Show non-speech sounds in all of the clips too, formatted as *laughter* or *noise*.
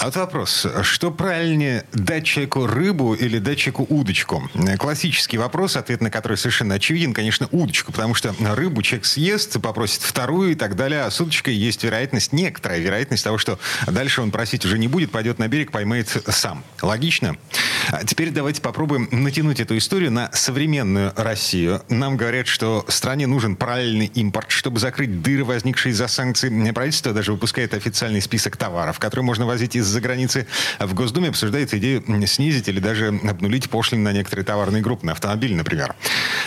А вот вопрос. Что правильнее, дать человеку рыбу или дать человеку удочку? Классический вопрос, ответ на который совершенно очевиден, конечно, удочку, потому что рыбу человек съест, попросит вторую и так далее, а с удочкой есть вероятность, некоторая вероятность того, что дальше он просить уже не будет, пойдет на берег, поймает сам. Логично? А теперь давайте попробуем натянуть эту историю на современную Россию. Нам говорят, что стране нужен параллельный импорт, чтобы закрыть дыры, возникшие из-за санкций. Правительство даже выпускает официальный список товаров, которые можно возить из из-за границы. В Госдуме обсуждается идею снизить или даже обнулить пошлины на некоторые товарные группы, на автомобиль, например.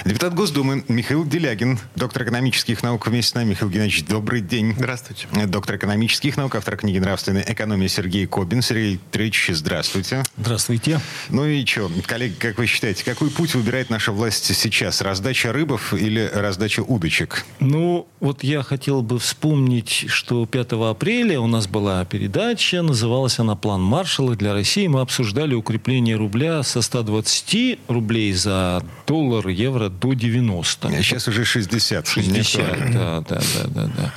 Депутат Госдумы Михаил Делягин, доктор экономических наук вместе с нами. Михаил Геннадьевич, добрый день. Здравствуйте. Доктор экономических наук, автор книги «Нравственная экономия» Сергей Кобин. Сергей Трич, здравствуйте. Здравствуйте. Ну и что, коллеги, как вы считаете, какой путь выбирает наша власть сейчас? Раздача рыбов или раздача удочек? Ну, вот я хотел бы вспомнить, что 5 апреля у нас была передача, называлась называлась она «План Маршалла для России». Мы обсуждали укрепление рубля со 120 рублей за доллар, евро до 90. Сейчас уже 60. 60, да, да, да, да, да.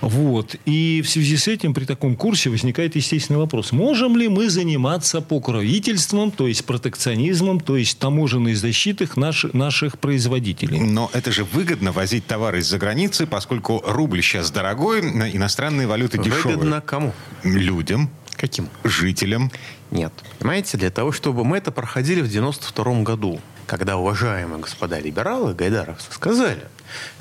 Вот. И в связи с этим при таком курсе возникает естественный вопрос. Можем ли мы заниматься покровительством, то есть протекционизмом, то есть таможенной защитой наших, наших производителей? Но это же выгодно возить товары из-за границы, поскольку рубль сейчас дорогой, иностранные валюты дешевые. Выгодно кому? Людям. Каким? Жителям. Нет. Понимаете, для того, чтобы мы это проходили в 92 году, когда уважаемые господа либералы, гайдаровцы, сказали,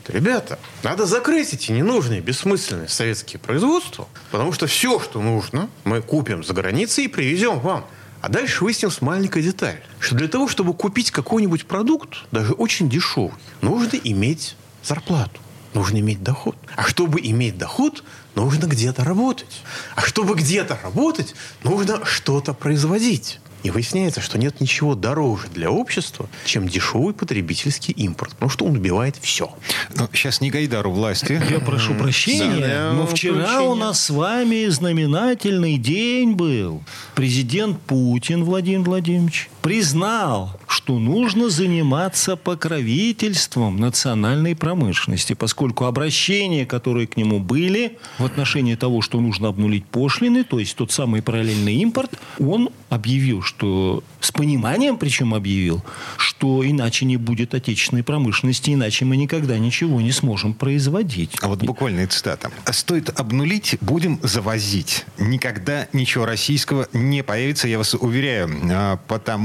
что, ребята, надо закрыть эти ненужные, бессмысленные советские производства, потому что все, что нужно, мы купим за границей и привезем вам. А дальше выяснилась маленькая деталь, что для того, чтобы купить какой-нибудь продукт, даже очень дешевый, нужно иметь зарплату нужно иметь доход. А чтобы иметь доход, нужно где-то работать. А чтобы где-то работать, нужно что-то производить. И выясняется, что нет ничего дороже для общества, чем дешевый потребительский импорт. Потому что он убивает все. Но сейчас не Гайдару власти. Я прошу прощения, да. но вчера прощения. у нас с вами знаменательный день был. Президент Путин Владимир Владимирович признал, что нужно заниматься покровительством национальной промышленности, поскольку обращения, которые к нему были в отношении того, что нужно обнулить пошлины, то есть тот самый параллельный импорт, он объявил, что с пониманием причем объявил, что иначе не будет отечественной промышленности, иначе мы никогда ничего не сможем производить. А вот буквальная цитата. Стоит обнулить, будем завозить. Никогда ничего российского не появится, я вас уверяю, а,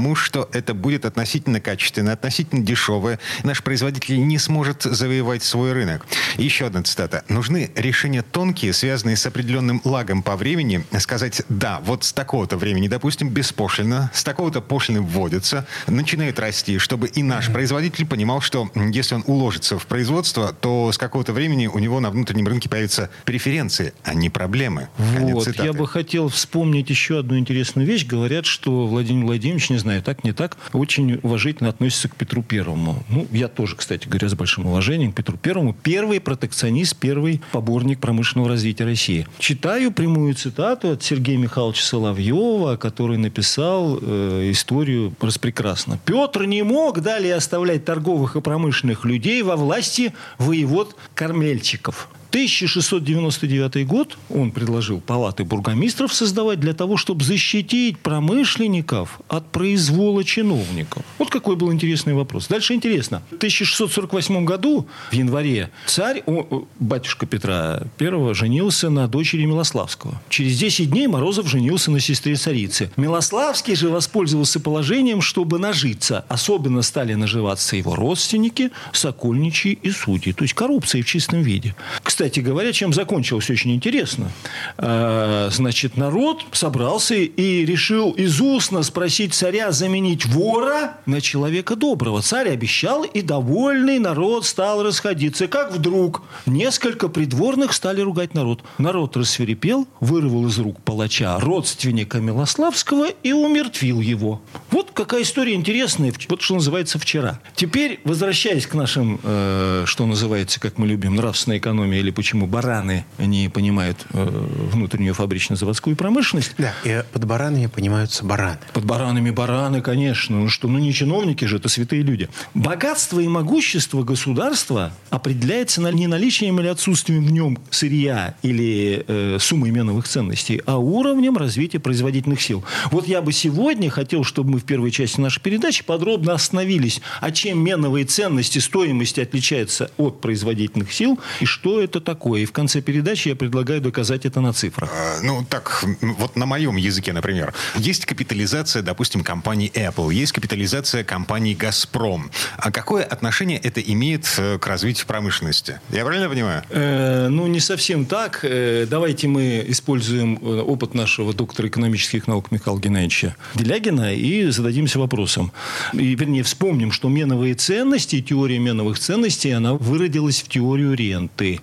потому что это будет относительно качественно, относительно дешевое. Наш производитель не сможет завоевать свой рынок. Еще одна цитата. Нужны решения тонкие, связанные с определенным лагом по времени. Сказать, да, вот с такого-то времени, допустим, беспошлино, с такого-то пошлины вводятся, начинает расти, чтобы и наш производитель понимал, что если он уложится в производство, то с какого-то времени у него на внутреннем рынке появятся преференции, а не проблемы. Вот. Я бы хотел вспомнить еще одну интересную вещь. Говорят, что Владимир Владимирович, не знаю, так, не так, очень уважительно относится к Петру Первому. Ну, я тоже, кстати говоря, с большим уважением к Петру Первому. Первый протекционист, первый поборник промышленного развития России. Читаю прямую цитату от Сергея Михайловича Соловьева, который написал э, историю распрекрасно. Петр не мог далее оставлять торговых и промышленных людей во власти воевод-кормельчиков. 1699 год он предложил палаты бургомистров создавать для того, чтобы защитить промышленников от произвола чиновников. Вот какой был интересный вопрос. Дальше интересно. В 1648 году, в январе, царь, о, батюшка Петра I, женился на дочери Милославского. Через 10 дней Морозов женился на сестре царицы. Милославский же воспользовался положением, чтобы нажиться. Особенно стали наживаться его родственники, сокольничьи и судьи. То есть коррупция в чистом виде. Кстати, кстати говоря, чем закончилось очень интересно. А, значит, народ собрался и решил из устно спросить царя заменить вора на человека доброго. Царь обещал, и довольный народ стал расходиться. Как вдруг несколько придворных стали ругать народ. Народ рассверепел, вырвал из рук палача родственника Милославского и умертвил его. Вот какая история интересная, вот что называется вчера. Теперь, возвращаясь к нашим, э, что называется, как мы любим, нравственной экономии, или почему бараны не понимают э, внутреннюю фабрично-заводскую промышленность. Да, и под баранами понимаются бараны. Под баранами бараны, конечно. Ну что, ну не чиновники же, это святые люди. Богатство и могущество государства определяется не наличием или отсутствием в нем сырья или э, суммой меновых ценностей, а уровнем развития производительных сил. Вот я бы сегодня хотел, чтобы мы в первой части нашей передачи подробно остановились, а чем меновые ценности, стоимости отличаются от производительных сил, и что это такое. И в конце передачи я предлагаю доказать это на цифрах. А, ну, так, вот на моем языке, например. Есть капитализация, допустим, компании Apple, есть капитализация компании «Газпром». А какое отношение это имеет э, к развитию промышленности? Я правильно понимаю? Э, ну, не совсем так. Э, давайте мы используем опыт нашего доктора экономических наук Михаила Геннадьевича Делягина и зададимся вопросом. И, вернее, вспомним, что меновые ценности, теория меновых ценностей, она выродилась в теорию ренты.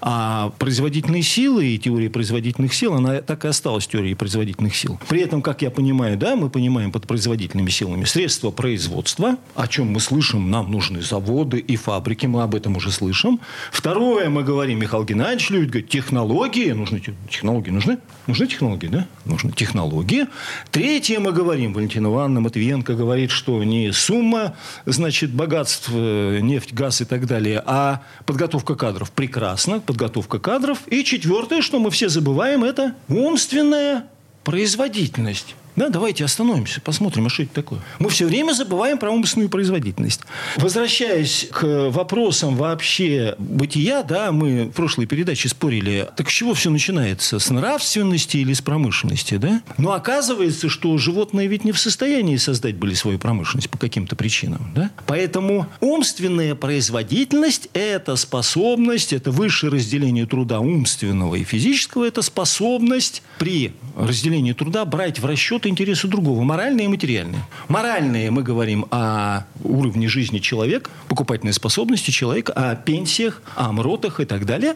А производительные силы и теория производительных сил, она так и осталась теорией производительных сил. При этом, как я понимаю, да, мы понимаем под производительными силами средства производства, о чем мы слышим, нам нужны заводы и фабрики, мы об этом уже слышим. Второе, мы говорим, Михаил Геннадьевич любит говорить, технологии, нужны технологии, нужны? Нужны технологии, да? Нужны технологии. Третье, мы говорим, Валентина Ивановна Матвиенко говорит, что не сумма, значит, богатств, э, нефть, газ и так далее, а подготовка кадров. Прекрасно, подготовка кадров. И четвертое, что мы все забываем, это умственная производительность. Да, давайте остановимся, посмотрим, а что это такое. Мы все время забываем про умственную производительность. Возвращаясь к вопросам вообще бытия, да, мы в прошлой передаче спорили, так с чего все начинается? С нравственности или с промышленности, да? Но оказывается, что животные ведь не в состоянии создать были свою промышленность по каким-то причинам, да? Поэтому умственная производительность – это способность, это высшее разделение труда умственного и физического, это способность при разделении труда брать в расчет интересы другого, моральные и материальные. Моральные мы говорим о уровне жизни человека, покупательной способности человека, о пенсиях, о МРОТах и так далее.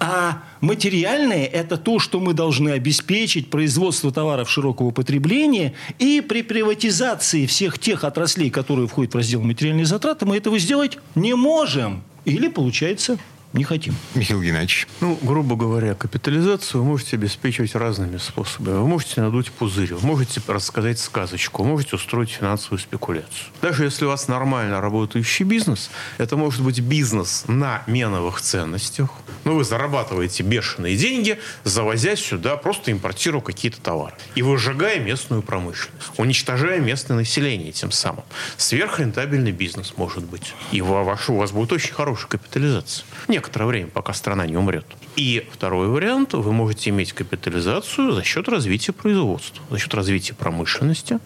А материальные – это то, что мы должны обеспечить производство товаров широкого потребления, и при приватизации всех тех отраслей, которые входят в раздел материальные затраты, мы этого сделать не можем. Или, получается, не хотим. Михаил Геннадьевич. Ну, грубо говоря, капитализацию вы можете обеспечивать разными способами. Вы можете надуть пузырь, вы можете рассказать сказочку, вы можете устроить финансовую спекуляцию. Даже если у вас нормально работающий бизнес, это может быть бизнес на меновых ценностях. Ну, вы зарабатываете бешеные деньги, завозя сюда, просто импортируя какие-то товары. И выжигая местную промышленность, уничтожая местное население тем самым. Сверхрентабельный бизнес может быть. И у вас, у вас будет очень хорошая капитализация. Нет, некоторое время, пока страна не умрет. И второй вариант, вы можете иметь капитализацию за счет развития производства, за счет развития промышленности,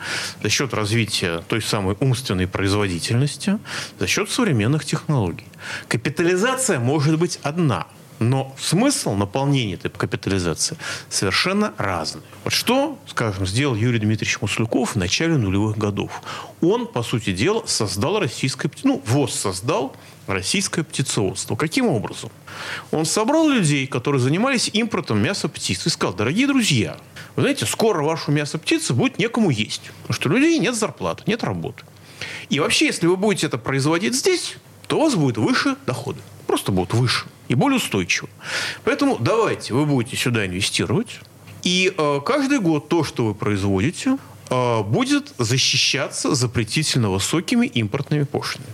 за счет развития той самой умственной производительности, за счет современных технологий. Капитализация может быть одна, но смысл наполнения этой капитализации совершенно разный. Вот что, скажем, сделал Юрий Дмитриевич Маслюков в начале нулевых годов? Он, по сути дела, создал российское... Ну, ВОЗ создал российское птицеводство. Каким образом? Он собрал людей, которые занимались импортом мяса птиц, и сказал, дорогие друзья, вы знаете, скоро вашу мясо птицы будет некому есть, потому что у людей нет зарплаты, нет работы. И вообще, если вы будете это производить здесь, то у вас будет выше доходы. Просто будут выше и более устойчиво. Поэтому давайте, вы будете сюда инвестировать, и э, каждый год то, что вы производите, э, будет защищаться запретительно высокими импортными пошлинами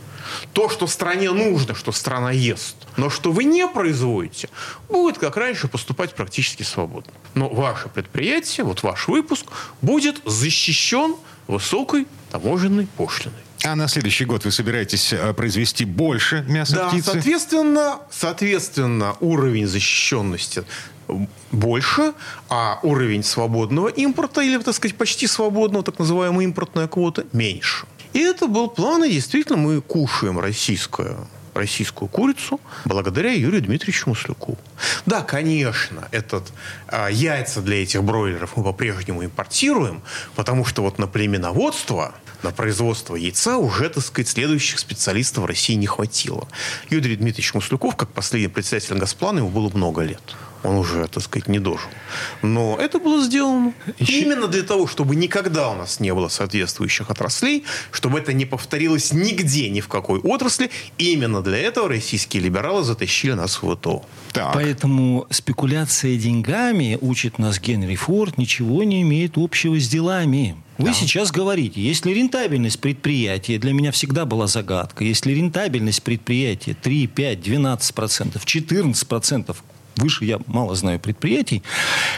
то, что стране нужно, что страна ест, но что вы не производите, будет, как раньше, поступать практически свободно. Но ваше предприятие, вот ваш выпуск, будет защищен высокой таможенной пошлиной. А на следующий год вы собираетесь э, произвести больше мяса да, птицы? Соответственно, соответственно, уровень защищенности больше, а уровень свободного импорта, или, так сказать, почти свободного, так называемая импортная квота, меньше. И это был план, и действительно мы кушаем российское российскую курицу благодаря Юрию Дмитриевичу Маслюку. Да, конечно, этот, а, яйца для этих бройлеров мы по-прежнему импортируем, потому что вот на племеноводство, на производство яйца уже, так сказать, следующих специалистов в России не хватило. Юрий Дмитриевич Маслюков, как последний председатель Госплана, ему было много лет. Он уже, так сказать, не дожил. Но это было сделано Еще... именно для того, чтобы никогда у нас не было соответствующих отраслей, чтобы это не повторилось нигде, ни в какой отрасли. Именно для этого российские либералы затащили нас в ВТО. Так. Поэтому спекуляция деньгами, учит нас Генри Форд, ничего не имеет общего с делами. Вы да. сейчас говорите, если рентабельность предприятия, для меня всегда была загадка, если рентабельность предприятия 3, 5, 12 процентов, 14 процентов, выше я мало знаю предприятий,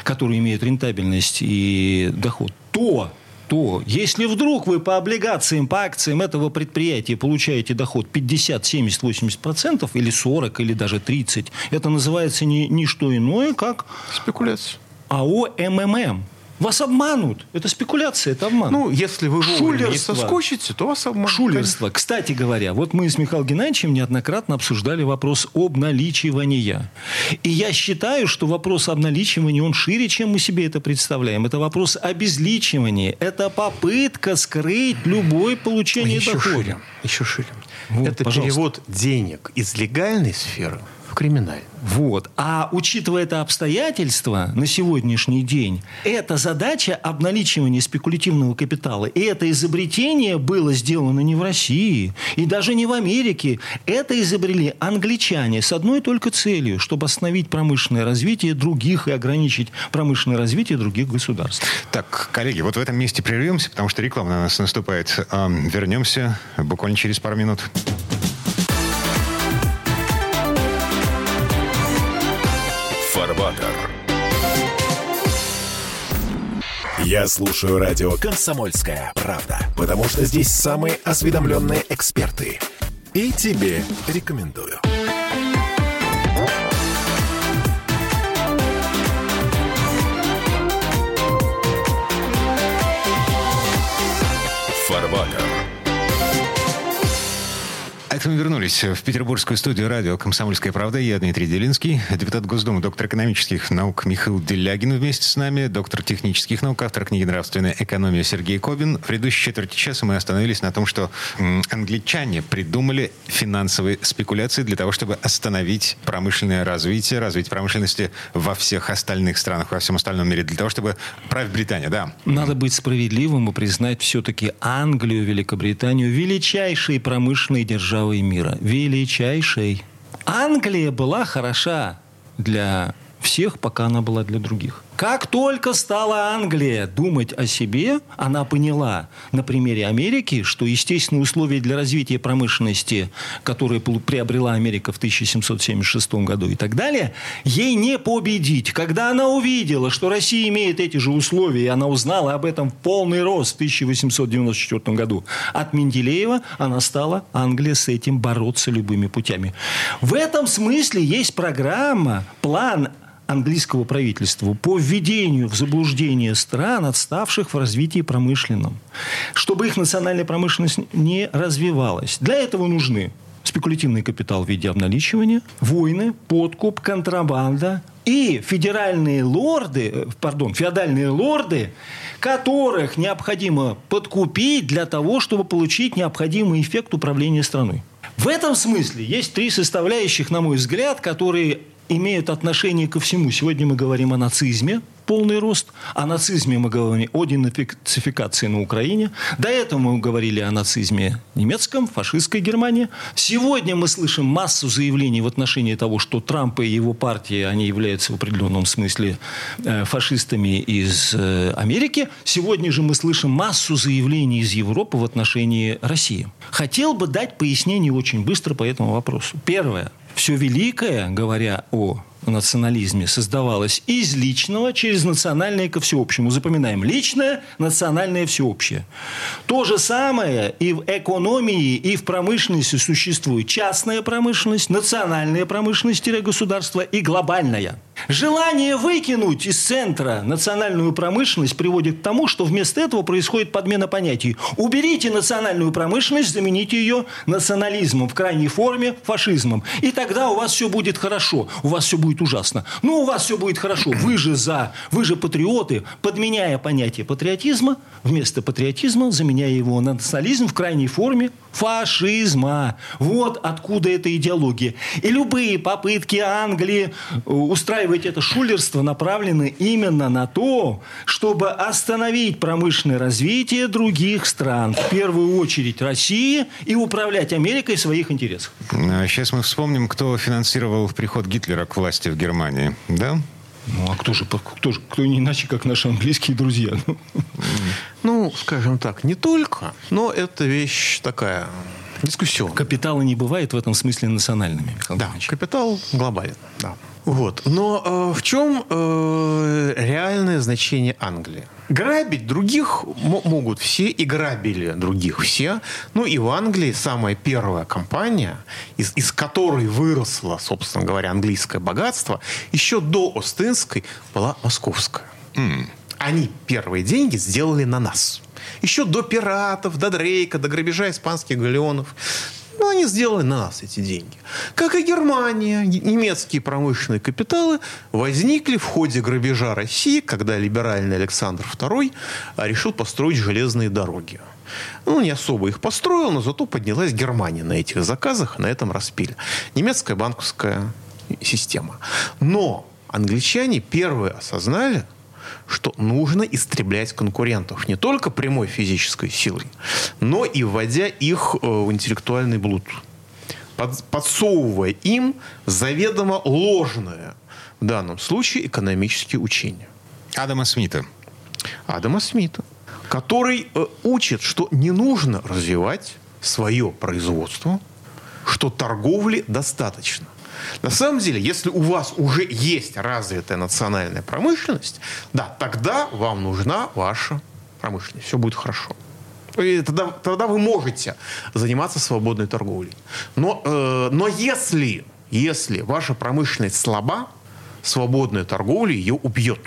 которые имеют рентабельность и доход, то то если вдруг вы по облигациям, по акциям этого предприятия получаете доход 50, 70, 80 процентов, или 40, или даже 30, это называется не, не что иное, как... Спекуляция. АО МММ. Вас обманут. Это спекуляция, это обман. Ну, если вы Шулерство. не соскочите, то вас обманут. Шулерство. Кстати говоря, вот мы с Михаилом Геннадьевичем неоднократно обсуждали вопрос обналичивания. И я считаю, что вопрос обналичивания, он шире, чем мы себе это представляем. Это вопрос обезличивания. Это попытка скрыть любое получение еще дохода. Шире. Еще шире. Вот, это пожалуйста. перевод денег из легальной сферы криминальной. Вот. А учитывая это обстоятельство на сегодняшний день, эта задача обналичивания спекулятивного капитала, и это изобретение было сделано не в России, и даже не в Америке. Это изобрели англичане с одной только целью, чтобы остановить промышленное развитие других и ограничить промышленное развитие других государств. Так, коллеги, вот в этом месте прервемся, потому что реклама на нас наступает. Вернемся буквально через пару минут. Фарватер. Я слушаю радио «Комсомольская правда», потому что здесь самые осведомленные эксперты. И тебе рекомендую. Это мы вернулись в петербургскую студию радио «Комсомольская правда». Я Дмитрий Делинский, депутат Госдумы, доктор экономических наук Михаил Делягин вместе с нами, доктор технических наук, автор книги «Нравственная экономия» Сергей Кобин. В предыдущей четверти часа мы остановились на том, что англичане придумали финансовые спекуляции для того, чтобы остановить промышленное развитие, развитие промышленности во всех остальных странах, во всем остальном мире, для того, чтобы... Правь Британия, да. Надо быть справедливым и признать все-таки Англию, Великобританию величайшие промышленные державы державой мира, величайшей. Англия была хороша для всех, пока она была для других. Как только стала Англия думать о себе, она поняла на примере Америки, что естественные условия для развития промышленности, которые приобрела Америка в 1776 году и так далее, ей не победить. Когда она увидела, что Россия имеет эти же условия, и она узнала об этом в полный рост в 1894 году от Менделеева, она стала, Англия, с этим бороться любыми путями. В этом смысле есть программа, план английского правительства по введению в заблуждение стран, отставших в развитии промышленном, чтобы их национальная промышленность не развивалась. Для этого нужны спекулятивный капитал в виде обналичивания, войны, подкуп, контрабанда и федеральные лорды, э, пардон, феодальные лорды, которых необходимо подкупить для того, чтобы получить необходимый эффект управления страной. В этом смысле есть три составляющих, на мой взгляд, которые имеют отношение ко всему. Сегодня мы говорим о нацизме, полный рост. О нацизме мы говорим о денацификации на Украине. До этого мы говорили о нацизме немецком, фашистской Германии. Сегодня мы слышим массу заявлений в отношении того, что Трамп и его партия, они являются в определенном смысле э, фашистами из э, Америки. Сегодня же мы слышим массу заявлений из Европы в отношении России. Хотел бы дать пояснение очень быстро по этому вопросу. Первое все великое, говоря о национализме, создавалось из личного через национальное ко всеобщему. Запоминаем. Личное, национальное, всеобщее. То же самое и в экономии, и в промышленности существует частная промышленность, национальная промышленность-государство и глобальная. Желание выкинуть из центра национальную промышленность приводит к тому, что вместо этого происходит подмена понятий. Уберите национальную промышленность, замените ее национализмом, в крайней форме фашизмом. И тогда у вас все будет хорошо, у вас все будет ужасно. Ну, у вас все будет хорошо. Вы же за, вы же патриоты, подменяя понятие патриотизма, вместо патриотизма, заменяя его на национализм в крайней форме фашизма. Вот откуда эта идеология. И любые попытки Англии устраивать ведь это шулерство направлено именно на то, чтобы остановить промышленное развитие других стран, в первую очередь России, и управлять Америкой в своих интересах. Сейчас а мы вспомним, кто финансировал приход Гитлера к власти в Германии, да? Ну, а кто же, кто же, кто не иначе, как наши английские друзья? *laughs* Ну, скажем так, не только, но это вещь такая дискуссионная. Капитала не бывает в этом смысле национальными. Да, капитал глобален, да. Вот. Но э, в чем э, реальное значение Англии? Грабить других могут все, и грабили других все. Ну и в Англии самая первая компания, из, из которой выросло, собственно говоря, английское богатство, еще до Остинской была московская. Mm. Они первые деньги сделали на нас. Еще до пиратов, до Дрейка, до грабежа испанских галеонов. Ну, они сделали на нас эти деньги. Как и Германия, немецкие промышленные капиталы возникли в ходе грабежа России, когда либеральный Александр II решил построить железные дороги. Ну, не особо их построил, но зато поднялась Германия на этих заказах, на этом распиле. Немецкая банковская система. Но англичане первые осознали, что нужно истреблять конкурентов не только прямой физической силой, но и вводя их э, в интеллектуальный блуд, под, подсовывая им заведомо ложное в данном случае экономические учения. Адама Смита. Адама Смита, который э, учит, что не нужно развивать свое производство, что торговли достаточно. На самом деле, если у вас уже есть развитая национальная промышленность, да, тогда вам нужна ваша промышленность. Все будет хорошо. И тогда, тогда вы можете заниматься свободной торговлей. Но, э, но если, если ваша промышленность слаба, свободная торговля ее убьет.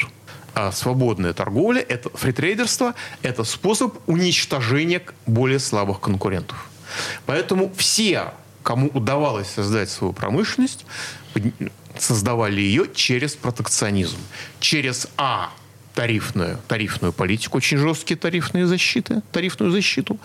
А свободная торговля, это фритрейдерство, это способ уничтожения более слабых конкурентов. Поэтому все кому удавалось создать свою промышленность, создавали ее через протекционизм. Через А тарифную, тарифную политику, очень жесткие тарифные защиты, тарифную защиту,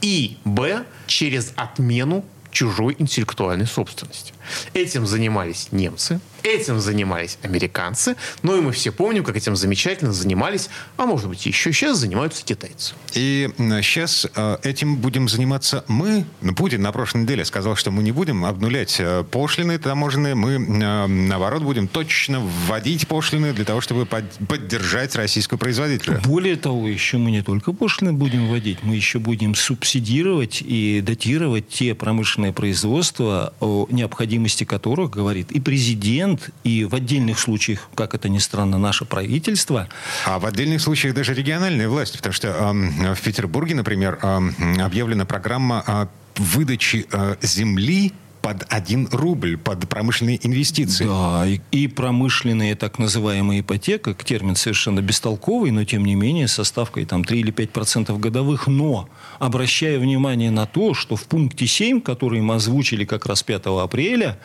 и Б через отмену чужой интеллектуальной собственности. Этим занимались немцы, этим занимались американцы, но и мы все помним, как этим замечательно занимались, а может быть еще сейчас занимаются китайцы. И сейчас э, этим будем заниматься мы. Ну, Путин на прошлой неделе сказал, что мы не будем обнулять э, пошлины таможенные, мы э, наоборот будем точно вводить пошлины для того, чтобы поддержать российского производителя. Более того, еще мы не только пошлины будем вводить, мы еще будем субсидировать и датировать те промышленные производства, о необходимости которых говорит и президент, и в отдельных случаях, как это ни странно, наше правительство. А в отдельных случаях даже региональные власти, потому что э, в Петербурге, например, э, объявлена программа э, выдачи э, земли под 1 рубль, под промышленные инвестиции. Да, и, и промышленная так называемая ипотека, термин совершенно бестолковый, но тем не менее со ставкой там 3 или 5 процентов годовых, но обращая внимание на то, что в пункте 7, который мы озвучили как раз 5 апреля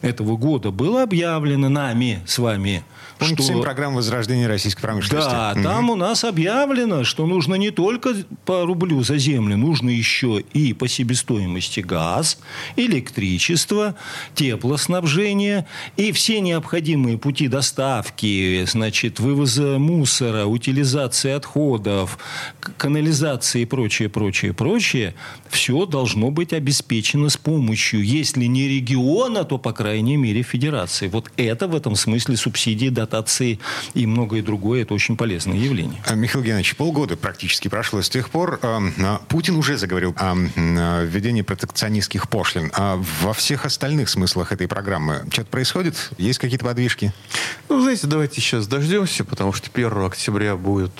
этого года, было объявлено нами с вами, Пункт что... 7 программы возрождения российской промышленности. Да, угу. там у нас объявлено, что нужно не только по рублю за землю, нужно еще и по себестоимости газ, электричество, теплоснабжение и все необходимые пути доставки, значит, вывоза мусора, утилизации отходов, канализации и прочее, прочее, прочее, все должно быть обеспечено с помощью, если не региона, то, по крайней мере, федерации. Вот это в этом смысле субсидии до дотации и многое другое. Это очень полезное явление. А, Михаил Геннадьевич, полгода практически прошло с тех пор. А, Путин уже заговорил о введении протекционистских пошлин. А во всех остальных смыслах этой программы что-то происходит? Есть какие-то подвижки? Ну, знаете, давайте сейчас дождемся, потому что 1 октября будет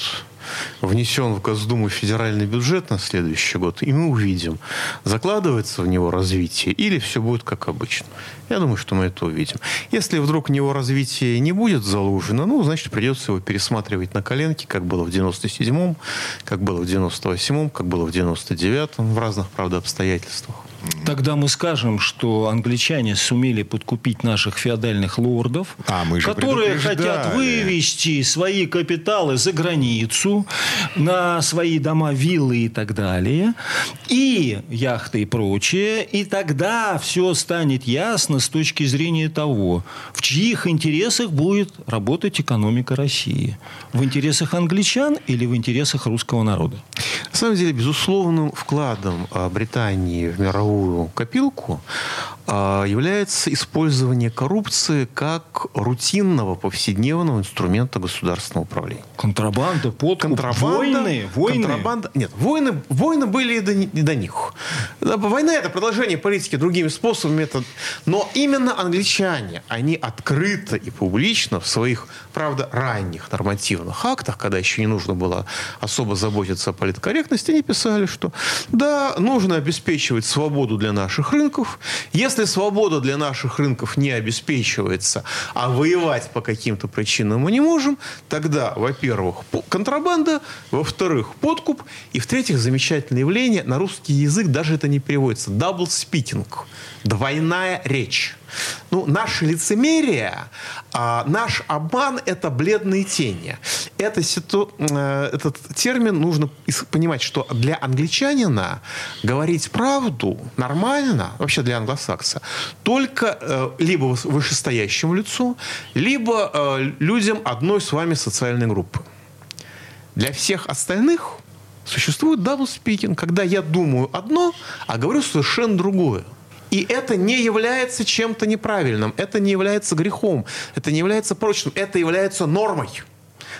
внесен в Госдуму федеральный бюджет на следующий год, и мы увидим, закладывается в него развитие или все будет как обычно. Я думаю, что мы это увидим. Если вдруг в него развитие не будет заложено, ну, значит, придется его пересматривать на коленке, как было в 97-м, как было в 98-м, как было в 99-м, в разных, правда, обстоятельствах. Тогда мы скажем, что англичане сумели подкупить наших феодальных лордов, а, мы же которые хотят вывести свои капиталы за границу, на свои дома, виллы и так далее, и яхты и прочее. И тогда все станет ясно с точки зрения того, в чьих интересах будет работать экономика России. В интересах англичан или в интересах русского народа? На самом деле, безусловным вкладом а, Британии в мировую копилку а, является использование коррупции как рутинного повседневного инструмента государственного управления. Контрабанда, подкуп, контрабанда, войны, войны. Контрабанда. Нет, войны, войны были и до, и до них. Война – это продолжение политики другими способами. Это... Но именно англичане, они открыто и публично в своих, правда, ранних нормативных актах, когда еще не нужно было особо заботиться о политкорректности, они писали, что да, нужно обеспечивать свободу для наших рынков. Если свобода для наших рынков не обеспечивается, а воевать по каким-то причинам мы не можем, тогда, во-первых, контрабанда, во-вторых, подкуп, и в-третьих, замечательное явление, на русский язык даже это не переводится, speaking, двойная речь. Ну, наше лицемерие, а, наш обман – это бледные тени. Это ситу... Э, этот термин нужно понимать, что для англичанина говорить правду нормально, вообще для англосакса, только э, либо вышестоящему лицу, либо э, людям одной с вами социальной группы. Для всех остальных существует double speaking, когда я думаю одно, а говорю совершенно другое. И это не является чем-то неправильным, это не является грехом, это не является прочным, это является нормой.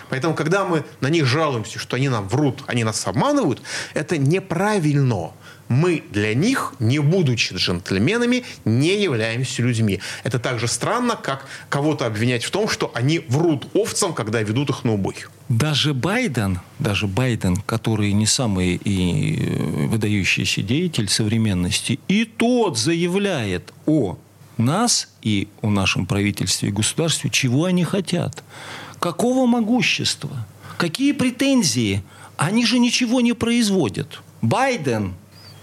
Поэтому, когда мы на них жалуемся, что они нам врут, они нас обманывают, это неправильно мы для них, не будучи джентльменами, не являемся людьми. Это так же странно, как кого-то обвинять в том, что они врут овцам, когда ведут их на убой. Даже Байден, даже Байден, который не самый и э, выдающийся деятель современности, и тот заявляет о нас и о нашем правительстве и государстве, чего они хотят, какого могущества, какие претензии. Они же ничего не производят. Байден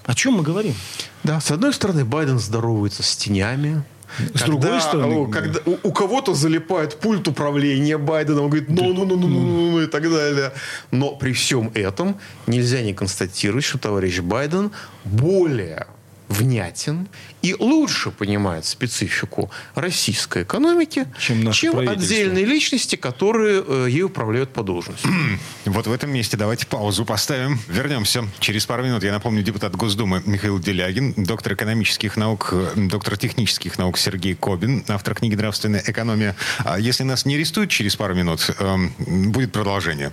о чем мы говорим? Да, с одной стороны, Байден здоровается с тенями, с когда, другой стороны, когда у, у кого-то залипает пульт управления Байденом, он говорит, ну, ну, ну, ну, ну, ну, и так далее. Но при всем этом нельзя не констатировать, что товарищ Байден более внятен и лучше понимает специфику российской экономики, чем, чем отдельные личности, которые э, ей управляют по должности. *clears throat* вот в этом месте давайте паузу поставим. Вернемся через пару минут. Я напомню, депутат Госдумы Михаил Делягин, доктор экономических наук, э, доктор технических наук Сергей Кобин, автор книги «Нравственная экономия». А если нас не арестуют через пару минут, э, будет продолжение.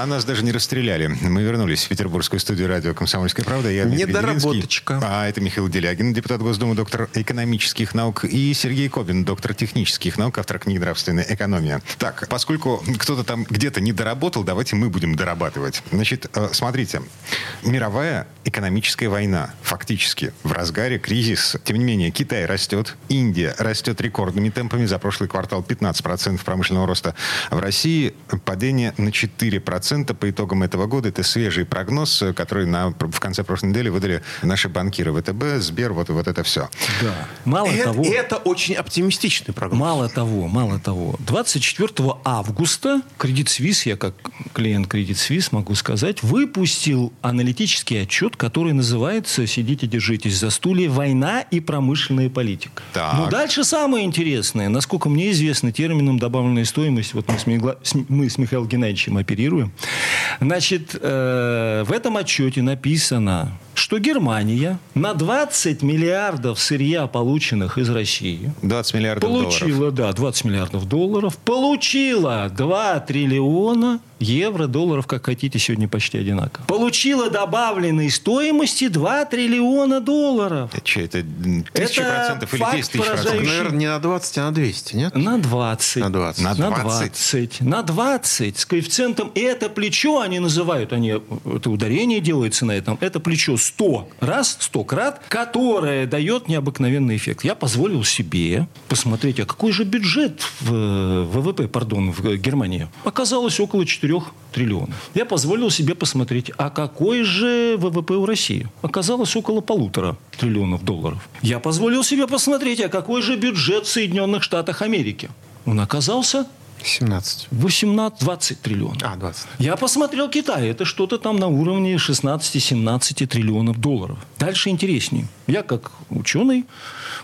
А нас даже не расстреляли. Мы вернулись в петербургскую студию радио «Комсомольская правда». Я Дмитрий Недоработочка. А это Михаил Делягин, депутат Госдумы, доктор экономических наук. И Сергей Кобин, доктор технических наук, автор книги «Нравственная экономия». Так, поскольку кто-то там где-то не доработал, давайте мы будем дорабатывать. Значит, э, смотрите. Мировая экономическая война. Фактически в разгаре кризис. Тем не менее, Китай растет, Индия растет рекордными темпами. За прошлый квартал 15% промышленного роста. В России падение на 4% процента по итогам этого года. Это свежий прогноз, который на, в конце прошлой недели выдали наши банкиры ВТБ, Сбер, вот, вот это все. Да. Мало это, того... Это очень оптимистичный прогноз. Мало того, мало того. 24 августа Кредит Свис, я как клиент Кредит Свис могу сказать, выпустил аналитический отчет, который называется, сидите, держитесь за стулья, война и промышленная политика. Так. Но дальше самое интересное. Насколько мне известно, термином добавленная стоимость, вот мы с, Мигла... мы с Михаилом Геннадьевичем оперируем, Значит, э, в этом отчете написано, что Германия на 20 миллиардов сырья, полученных из России, 20 миллиардов получила, долларов. да, 20 миллиардов долларов, получила 2 триллиона евро, долларов, как хотите, сегодня почти одинаково. Получила добавленной стоимости 2 триллиона долларов. Это что, это тысяча Это процентов или факт 10 тысяч поражающий. процентов? Наверное, не на 20, а на 200, нет? На 20. На 20. На На 20. 20. На 20. С коэффициентом. И это плечо они называют, они, это ударение делается на этом, это плечо 100 раз, 100 крат, которое дает необыкновенный эффект. Я позволил себе посмотреть, а какой же бюджет в э, ВВП, пардон, в Германии. Оказалось около 4 триллионов. Я позволил себе посмотреть, а какой же ВВП у России? Оказалось около полутора триллионов долларов. Я позволил себе посмотреть, а какой же бюджет в Соединенных Штатах Америки? Он оказался 17. 18-20 триллионов. А, 20. Я посмотрел Китай. Это что-то там на уровне 16-17 триллионов долларов. Дальше интереснее. Я как ученый,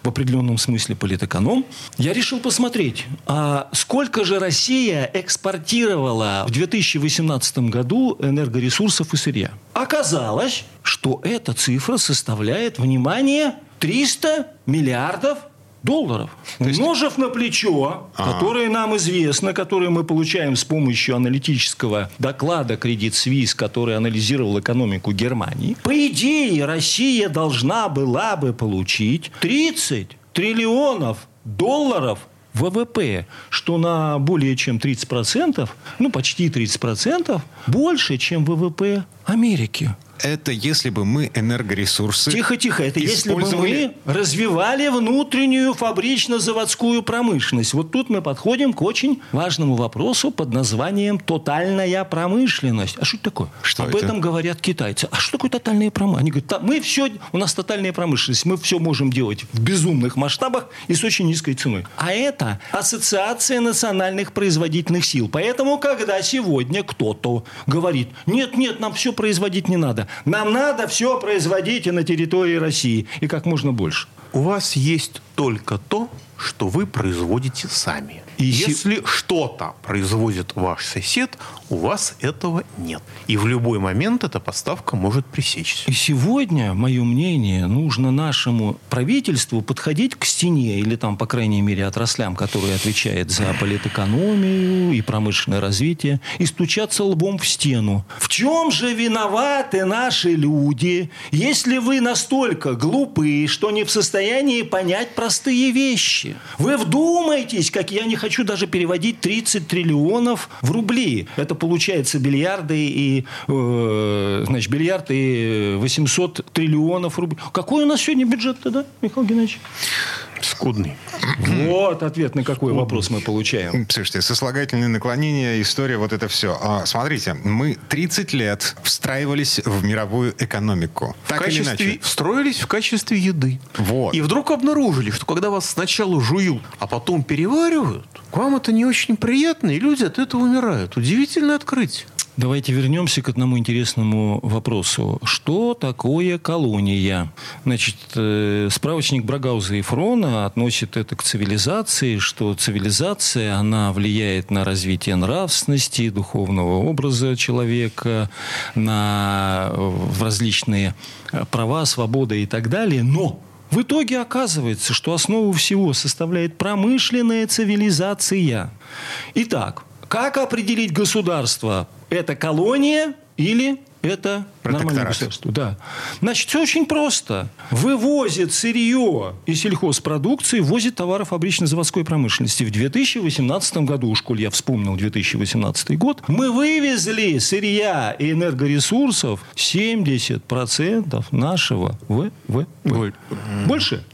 в определенном смысле политэконом, я решил посмотреть, а сколько же Россия экспортировала в 2018 году энергоресурсов и сырья. Оказалось, что эта цифра составляет, внимание, 300 миллиардов долларов. Умножив на плечо, которое нам известно, которое мы получаем с помощью аналитического доклада Credit Suisse, который анализировал экономику Германии, по идее Россия должна была бы получить 30 триллионов долларов ВВП, что на более чем 30%, ну почти 30%, больше, чем ВВП Америки. Это если бы мы энергоресурсы... Тихо, тихо. Это если бы мы развивали внутреннюю фабрично-заводскую промышленность. Вот тут мы подходим к очень важному вопросу под названием тотальная промышленность. А что это такое? Что Об это? этом говорят китайцы. А что такое тотальная промышленность? Они говорят, «Та- мы все, у нас тотальная промышленность, мы все можем делать в безумных масштабах и с очень низкой ценой. А это ассоциация национальных производительных сил. Поэтому, когда сегодня кто-то говорит, нет, нет, нам все производить не надо. Нам надо все производить и на территории России. И как можно больше. У вас есть только то, что вы производите сами. И Если что-то производит ваш сосед, у вас этого нет. И в любой момент эта поставка может пресечься. И сегодня, мое мнение, нужно нашему правительству подходить к стене, или там, по крайней мере, отраслям, которые отвечают за политэкономию и промышленное развитие, и стучаться лбом в стену. В чем же виноваты наши люди, если вы настолько глупы, что не в состоянии понять простые вещи? Вы вдумайтесь, как я не хочу даже переводить 30 триллионов в рубли. Это получается бильярды и, э, значит, бильярд и 800 триллионов рублей. Какой у нас сегодня бюджет тогда, Михаил Геннадьевич? Скудный. Вот ответ на какой вопрос мы получаем. Слушайте, сослагательные наклонения, история, вот это все. А, смотрите, мы 30 лет встраивались в мировую экономику. В Так или качестве, иначе. встроились в качестве еды. Вот. И вдруг обнаружили, что когда вас сначала жуют, а потом переваривают, к вам это не очень приятно, и люди от этого умирают. Удивительное открытие. Давайте вернемся к одному интересному вопросу. Что такое колония? Значит, э, справочник Брагауза и Фрона относит это к цивилизации, что цивилизация, она влияет на развитие нравственности, духовного образа человека, на различные права, свободы и так далее. Но в итоге оказывается, что основу всего составляет промышленная цивилизация. Итак, как определить государство? Это колония или это нормальное Протекторат. государство? Да. Значит, все очень просто. Вывозит сырье и сельхозпродукции, возит товары фабрично-заводской промышленности. В 2018 году, уж коль я вспомнил 2018 год, мы вывезли сырья и энергоресурсов 70% нашего ВВП. Больше?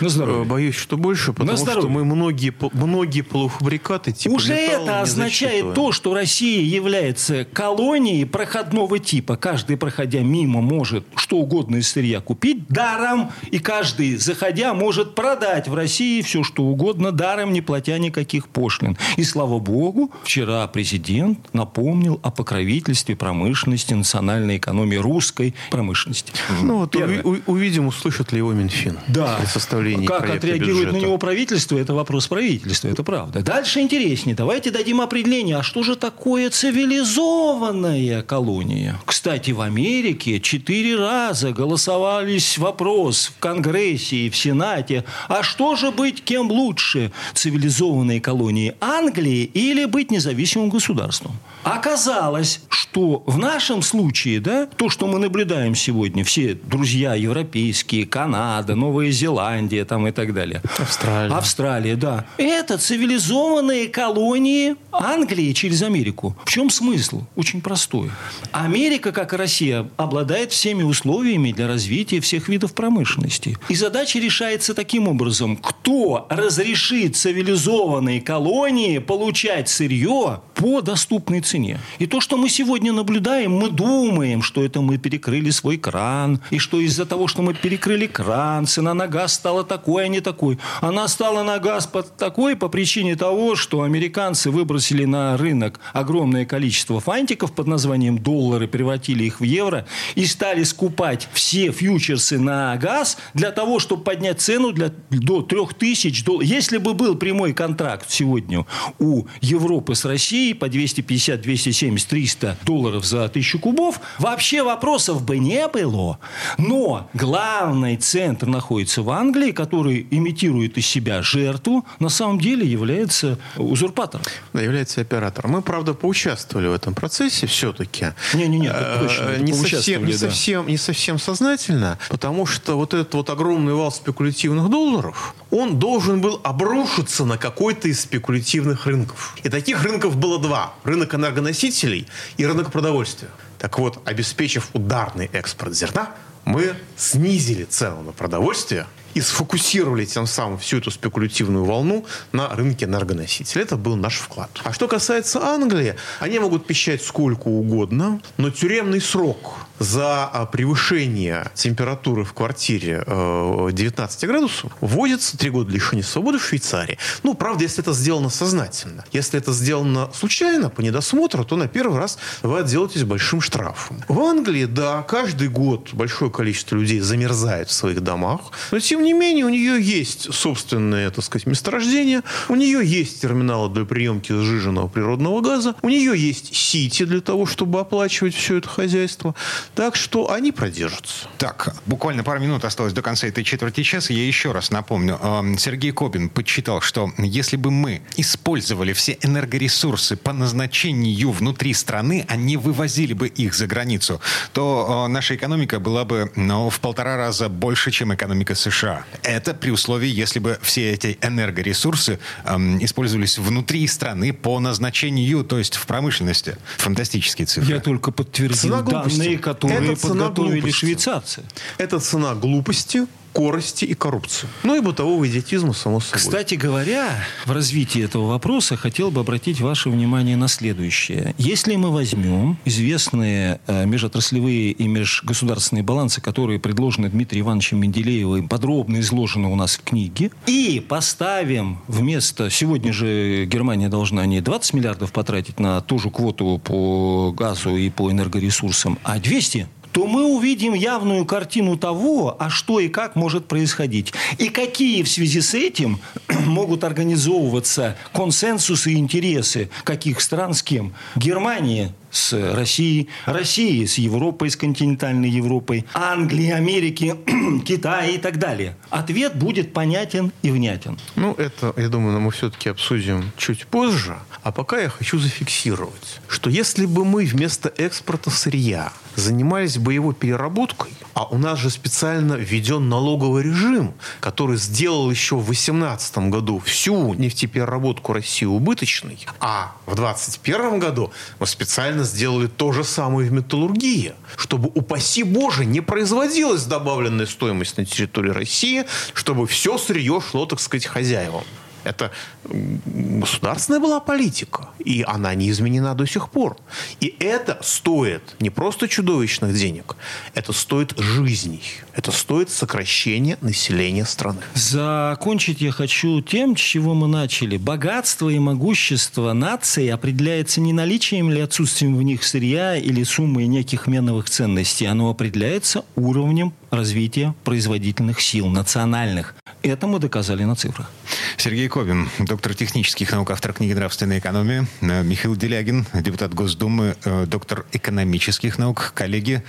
На Э, здоровье. Боюсь, что больше, потому что мы многие, многие полуфабрикаты типа Уже это означает то, что Россия является колонией проходного типа. Каждый, проходя мимо, может что угодно из сырья купить даром, и каждый, заходя, может продать в России все, что угодно даром, не платя никаких пошлин. И слава богу, вчера президент напомнил о покровительстве промышленности, национальной экономии русской промышленности. Ну вот Первое. уви- увидим, услышит ли его Минфин Да. при составлении Как отреагирует бюджета. на него правительство, это вопрос правительства, это правда. Дальше интереснее. Давайте дадим определение, а что же такое цивилизованная колония? Кстати, в Америке Америке четыре раза голосовались вопрос в Конгрессе и в Сенате, а что же быть кем лучше, цивилизованной колонии Англии или быть независимым государством? Оказалось, что в нашем случае, да, то, что мы наблюдаем сегодня, все друзья европейские, Канада, Новая Зеландия там и так далее. Австралия. Австралия, да. Это цивилизованные колонии Англии через Америку. В чем смысл? Очень простой. Америка, как и Россия, обладает всеми условиями для развития всех видов промышленности. И задача решается таким образом. Кто разрешит цивилизованной колонии получать сырье по доступной цене? И то, что мы сегодня наблюдаем, мы думаем, что это мы перекрыли свой кран, и что из-за того, что мы перекрыли кран, цена на газ стала такой, а не такой. Она стала на газ под такой по причине того, что американцы выбросили на рынок огромное количество фантиков под названием доллары, превратили их в евро и стали скупать все фьючерсы на газ для того, чтобы поднять цену для, до 3000 долларов. Если бы был прямой контракт сегодня у Европы с Россией по 250, 270, 300 долларов за тысячу кубов, вообще вопросов бы не было. Но главный центр находится в Англии, который имитирует из себя жертву, на самом деле является узурпатором. Да, является оператором. Мы, правда, поучаствовали в этом процессе все-таки. Не-не-не, Э, точно, это не, совсем, не, да. совсем, не совсем сознательно, потому что вот этот вот огромный вал спекулятивных долларов, он должен был обрушиться на какой-то из спекулятивных рынков. И таких рынков было два. Рынок энергоносителей и рынок продовольствия. Так вот, обеспечив ударный экспорт зерна, мы снизили цену на продовольствие и сфокусировали тем самым всю эту спекулятивную волну на рынке энергоносителей. Это был наш вклад. А что касается Англии, они могут пищать сколько угодно, но тюремный срок за а, превышение температуры в квартире э, 19 градусов вводится 3 года лишения свободы в Швейцарии. Ну, правда, если это сделано сознательно. Если это сделано случайно, по недосмотру, то на первый раз вы отделаетесь большим штрафом. В Англии, да, каждый год большое количество людей замерзает в своих домах, но тем не менее у нее есть собственное, так сказать, месторождение, у нее есть терминалы для приемки сжиженного природного газа, у нее есть сити для того, чтобы оплачивать все это хозяйство. Так что они продержатся. Так, буквально пару минут осталось до конца этой четверти часа. Я еще раз напомню. эм, Сергей Кобин подсчитал, что если бы мы использовали все энергоресурсы по назначению внутри страны, а не вывозили бы их за границу, то э, наша экономика была бы ну, в полтора раза больше, чем экономика США. Это при условии, если бы все эти энергоресурсы эм, использовались внутри страны по назначению, то есть в промышленности. Фантастические цифры. Я только подтвердил данные, которые Это цена подготовили глупости. швейцарцы. Это цена глупости, корости и коррупции. Ну и бытового идиотизма, само собой. Кстати говоря, в развитии этого вопроса хотел бы обратить ваше внимание на следующее. Если мы возьмем известные э, межотраслевые и межгосударственные балансы, которые предложены Дмитрием Ивановичем Менделеевым, подробно изложены у нас в книге, и поставим вместо... Сегодня же Германия должна не 20 миллиардов потратить на ту же квоту по газу и по энергоресурсам, а 200 то мы увидим явную картину того, а что и как может происходить. И какие в связи с этим *clears throat* могут организовываться консенсусы и интересы каких стран с кем. Германия с Россией, России с Европой, с континентальной Европой, Англии, Америки, *clears throat* Китая и так далее. Ответ будет понятен и внятен. Ну, это, я думаю, мы все-таки обсудим чуть позже. А пока я хочу зафиксировать, что если бы мы вместо экспорта сырья занимались бы его переработкой, а у нас же специально введен налоговый режим, который сделал еще в 2018 году всю нефтепереработку России убыточной, а в 2021 году мы специально сделали то же самое в металлургии, чтобы, упаси Боже, не производилась добавленная стоимость на территории России, чтобы все сырье шло, так сказать, хозяевам. Это государственная была политика, и она не изменена до сих пор. И это стоит не просто чудовищных денег, это стоит жизней. Это стоит сокращения населения страны. Закончить я хочу тем, с чего мы начали. Богатство и могущество нации определяется не наличием или отсутствием в них сырья или суммой неких меновых ценностей. Оно определяется уровнем развития производительных сил, национальных. Это мы доказали на цифрах. Сергей Кобин, доктор технических наук, автор книги «Нравственная экономия». Э, Михаил Делягин, депутат Госдумы, э, доктор экономических наук. Коллеги,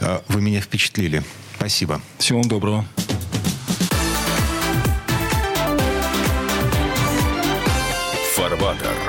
э, вы меня впечатлили. Спасибо. Всего вам доброго. Фарватер.